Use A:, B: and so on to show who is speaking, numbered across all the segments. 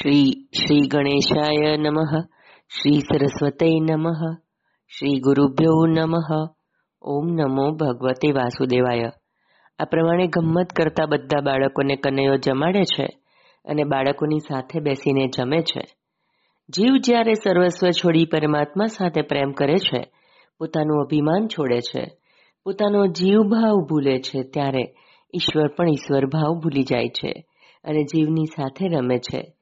A: શ્રી શ્રી ગણેશાય નમઃ શ્રી સરસ્વતે નમઃ શ્રી ગુરુભ્યો નમઃ ઓમ નમો ભગવતે વાસુદેવાય આ પ્રમાણે ગમ્મત કરતા બધા બાળકોને કનૈયો જમાડે છે અને બાળકોની સાથે બેસીને જમે છે. જીવ જ્યારે સર્વસ્વ છોડી પરમાત્મા સાથે પ્રેમ કરે છે, પોતાનું અભિમાન છોડે છે, પોતાનો જીવ ભાવ ભૂલે છે, ત્યારે ઈશ્વર પણ ઈશ્વર ભાવ ભૂલી જાય છે અને જીવની સાથે રમે છે.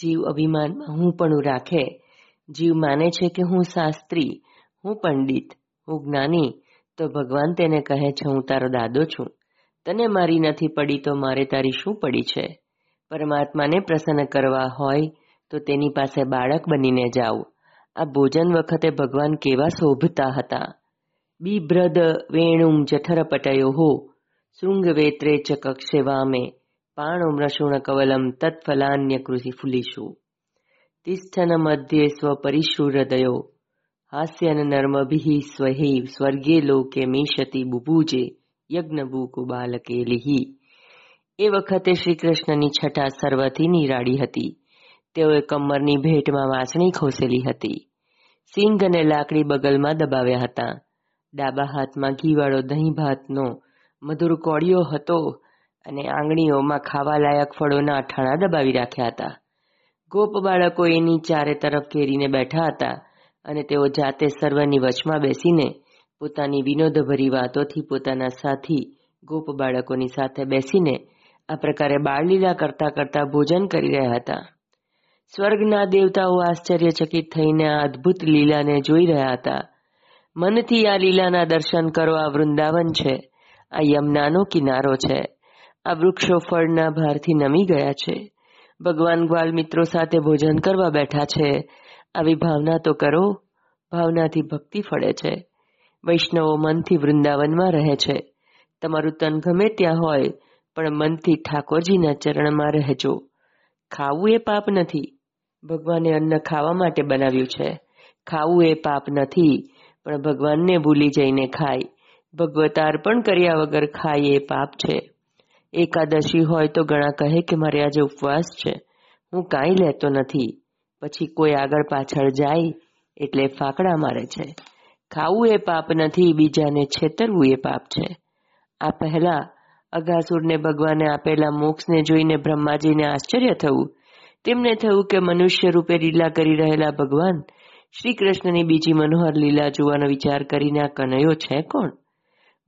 A: જીવ અભિમાનમાં હું પણ રાખે જીવ માને છે કે હું શાસ્ત્રી, હું પંડિત, હું જ્ઞાની, તો ભગવાન તેને કહે છે, હું તારો દાદો છું. તને મારી નથી પડી તો મારે તારી શું પડી છે? પરમાત્માને પ્રસન્ન કરવા હોય તો તેની પાસે બાળક બનીને જાઓ. આ ભોજન વખતે ભગવાન કેવા શોભતા હતા. બિભ્રદ વેણુમ જઠરપટયો હો, શૃંગવેત્રે ચ કક્ષે તિષ્ઠન મધ્યે સ્વપરિશુહૃદયો હાસ્યન નર્મભિઃ સ્વહે સ્વર્ગે લોકે મેષતિ બુભુજે યજ્ઞભૂકુ બાલકેલિહિ એ વખતે શ્રી કૃષ્ણની છઠા સર્વથી નિરાળી હતી તેઓએ કમરની ભેટમાં વાસણી ખોસેલી હતી સિંગ અને લાકડી બગલમાં દબાવ્યા હતા ડાબા હાથમાં ઘીવાળો દહીં ભાતનો મધુર કોળિયો હતો અને આંગળીઓમાં ખાવા લાયક ફળોના અઠાણા દબાવી રાખ્યા હતા. ગોપ બાળકો એની ચારે તરફ ઘેરીને બેઠા હતા અને તેઓ જાતે સર્વની વચમાં બેસીને પોતાની વિનોદભરી વાતોથી પોતાના સાથી ગોપ બાળકોની સાથે બેસીને આ પ્રકારે બાળલીલા કરતા કરતા ભોજન કરી રહ્યા હતા. સ્વર્ગના દેવતાઓ આશ્ચર્યચકિત થઈને આ અદ્ભુત લીલાને જોઈ રહ્યા હતા. મનથી આ લીલાના દર્શન કરો, આ વૃંદાવન છે. આ યમુનાનો કિનારો છે. આ વૃક્ષો ફળના ભારથી નમી ગયા છે. ભગવાન ગ્વાલ મિત્રો સાથે ભોજન કરવા બેઠા છે. આવી ભાવના તો કરો. ભાવનાથી ભક્તિ ફળે છે. વૈષ્ણવો મનથી વૃંદાવનમાં રહે છે. તમારું તન ગમે ત્યાં હોય, પણ મનથી ઠાકોરજીના ચરણમાં રહેજો. ખાવું એ પાપ નથી. ભગવાને અન્ન ખાવા માટે બનાવ્યું છે. ખાવું એ પાપ નથી, પણ ભગવાનને ભૂલી જઈને ખાય. ભગવત અર્પણ કર્યા વગર ખાય એ પાપ છે. એકાદશી હોય તો ઘણા કહે કે મારે આજે ઉપવાસ છે. હું કાંઈ લેતો નથી. પછી કોઈ આગળ પાછળ જાય એટલે ફાકડા મારે છે. ખાવું એ પાપ નથી, બીજાને છેતરવું એ પાપ છે. આ પહેલા અગાસુરને ભગવાને આપેલા મોક્ષને જોઈને બ્રહ્માજીને આશ્ચર્ય થયું. તેમને થયું કે મનુષ્ય રૂપે લીલા કરી રહેલા ભગવાન શ્રી કૃષ્ણની બીજી મનોહર લીલા જોવાનો વિચાર કરીને આ કનૈયો છે કોણ?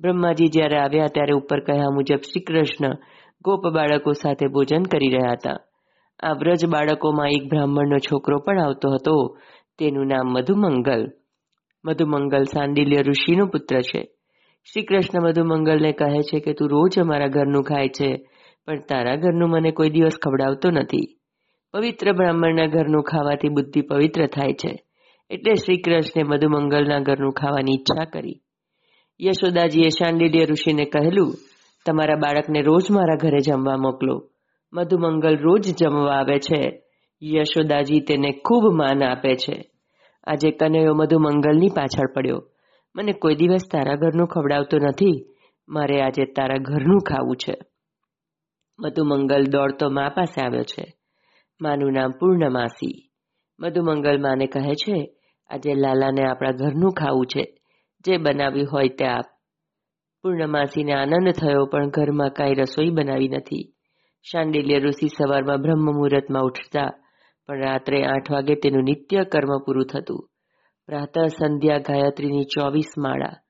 A: બ્રહ્માજી જ્યારે આવ્યા ત્યારે ઉપર કહ્યા મુજબ શ્રી કૃષ્ણ ગોપ બાળકો સાથે ભોજન કરી રહ્યા હતા. આ વ્રજ બાળકોમાં એક બ્રાહ્મણનો છોકરો પણ આવતો હતો. તેનું નામ મધુમંગલ. મધુમંગલ સાંડિલ્ય ઋષિનો પુત્ર છે. શ્રી કૃષ્ણ મધુમંગલને કહે છે કે, તું રોજ અમારા ઘરનું ખાય છે, પણ તારા ઘરનું મને કોઈ દિવસ ખવડાવતો નથી. પવિત્ર બ્રાહ્મણના ઘરનું ખાવાથી બુદ્ધિ પવિત્ર થાય છે. એટલે શ્રી કૃષ્ણે મધુમંગલના ઘરનું ખાવાની ઈચ્છા કરી. યશોદાજીએ શાંડિલ્ય ઋષિને કહેલું, તમારા બાળકને રોજ મારા ઘરે જમવા મોકલો. મધુમંગલ રોજ જમવા આવે છે. યશોદાજી તેને ખૂબ માન આપે છે. આજે કનૈયો મધુમંગલની પાછળ પડ્યો. મને કોઈ દિવસ તારા ઘરનું ખવડાવતો નથી. મારે આજે તારા ઘરનું ખાવું છે. મધુમંગલ દોડતો મા પાસે આવ્યો છે. માનું નામ પૂર્ણમાસી. મધુમંગલ માને કહે છે, આજે લાલાને આપણા ઘરનું ખાવું છે. જે બનાવ્યું હોય તે આપ. પૂર્ણમાસીને આનંદ થયો, પણ ઘરમાં કાંઈ રસોઈ બનાવી નથી. શાંડિલ્ય ઋષિ સવારમાં બ્રહ્મ મુહૂર્તમાં ઉઠતા, પણ રાત્રે આઠ વાગે તેનું નિત્ય કર્મ પૂરું થતું. પ્રાતઃ સંધ્યા ગાયત્રીની ચોવીસ માળા,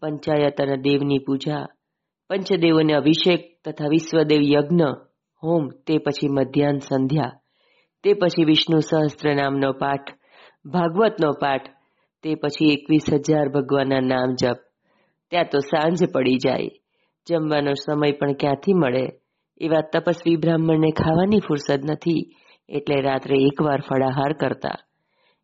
A: પંચાયત અને દેવની પૂજા, પંચદેવોને અભિષેક તથા વિશ્વદેવ યજ્ઞ, હોમ, તે પછી મધ્યાહન સંધ્યા, તે પછી વિષ્ણુ સહસ્ત્ર નામનો પાઠ, ભાગવતનો પાઠ તે પછી એકવીસ હજાર ભગવાનના નામ જપ. ત્યાં તો સાંજ પડી જાય. જમવાનો સમય પણ ક્યાંથી મળે? એવા તપસ્વી બ્રાહ્મણને ખાવાની ફુરસદ નથી. એટલે રાત્રે એકવાર ફળાહાર કરતા.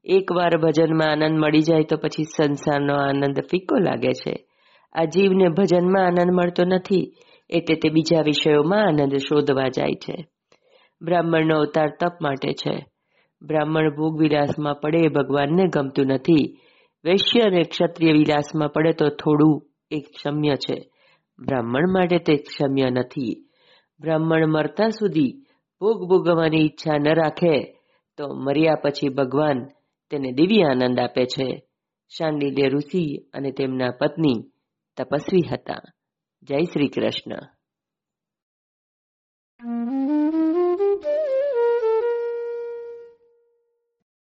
A: એકવાર ભજનમાં આનંદ મળી જાય તો પછી સંસારનો આનંદ ફીકો લાગે છે. આ જીવને ભજનમાં આનંદ મળતો નથી, એટલે તે બીજા વિષયોમાં આનંદ શોધવા જાય છે. બ્રાહ્મણનો અવતાર તપ માટે છે. બ્રાહ્મણ ભોગ વિલાસમાં પડે એ ભગવાનને ગમતું નથી. વૈશ્ય અને ક્ષત્રિય વિલાસમાં પડે તો થોડું એક ક્ષમ્ય છે. બ્રાહ્મણ માટે તે ક્ષમ્ય નથી. બ્રાહ્મણ મરતા સુધી ભોગ ભોગવવાની ઈચ્છા ન રાખે તો મર્યા પછી ભગવાન તેને દિવ્ય આનંદ આપે છે. શાંડિલ્ય ઋષિ અને તેમના પત્ની તપસ્વી હતા. જય શ્રી કૃષ્ણ.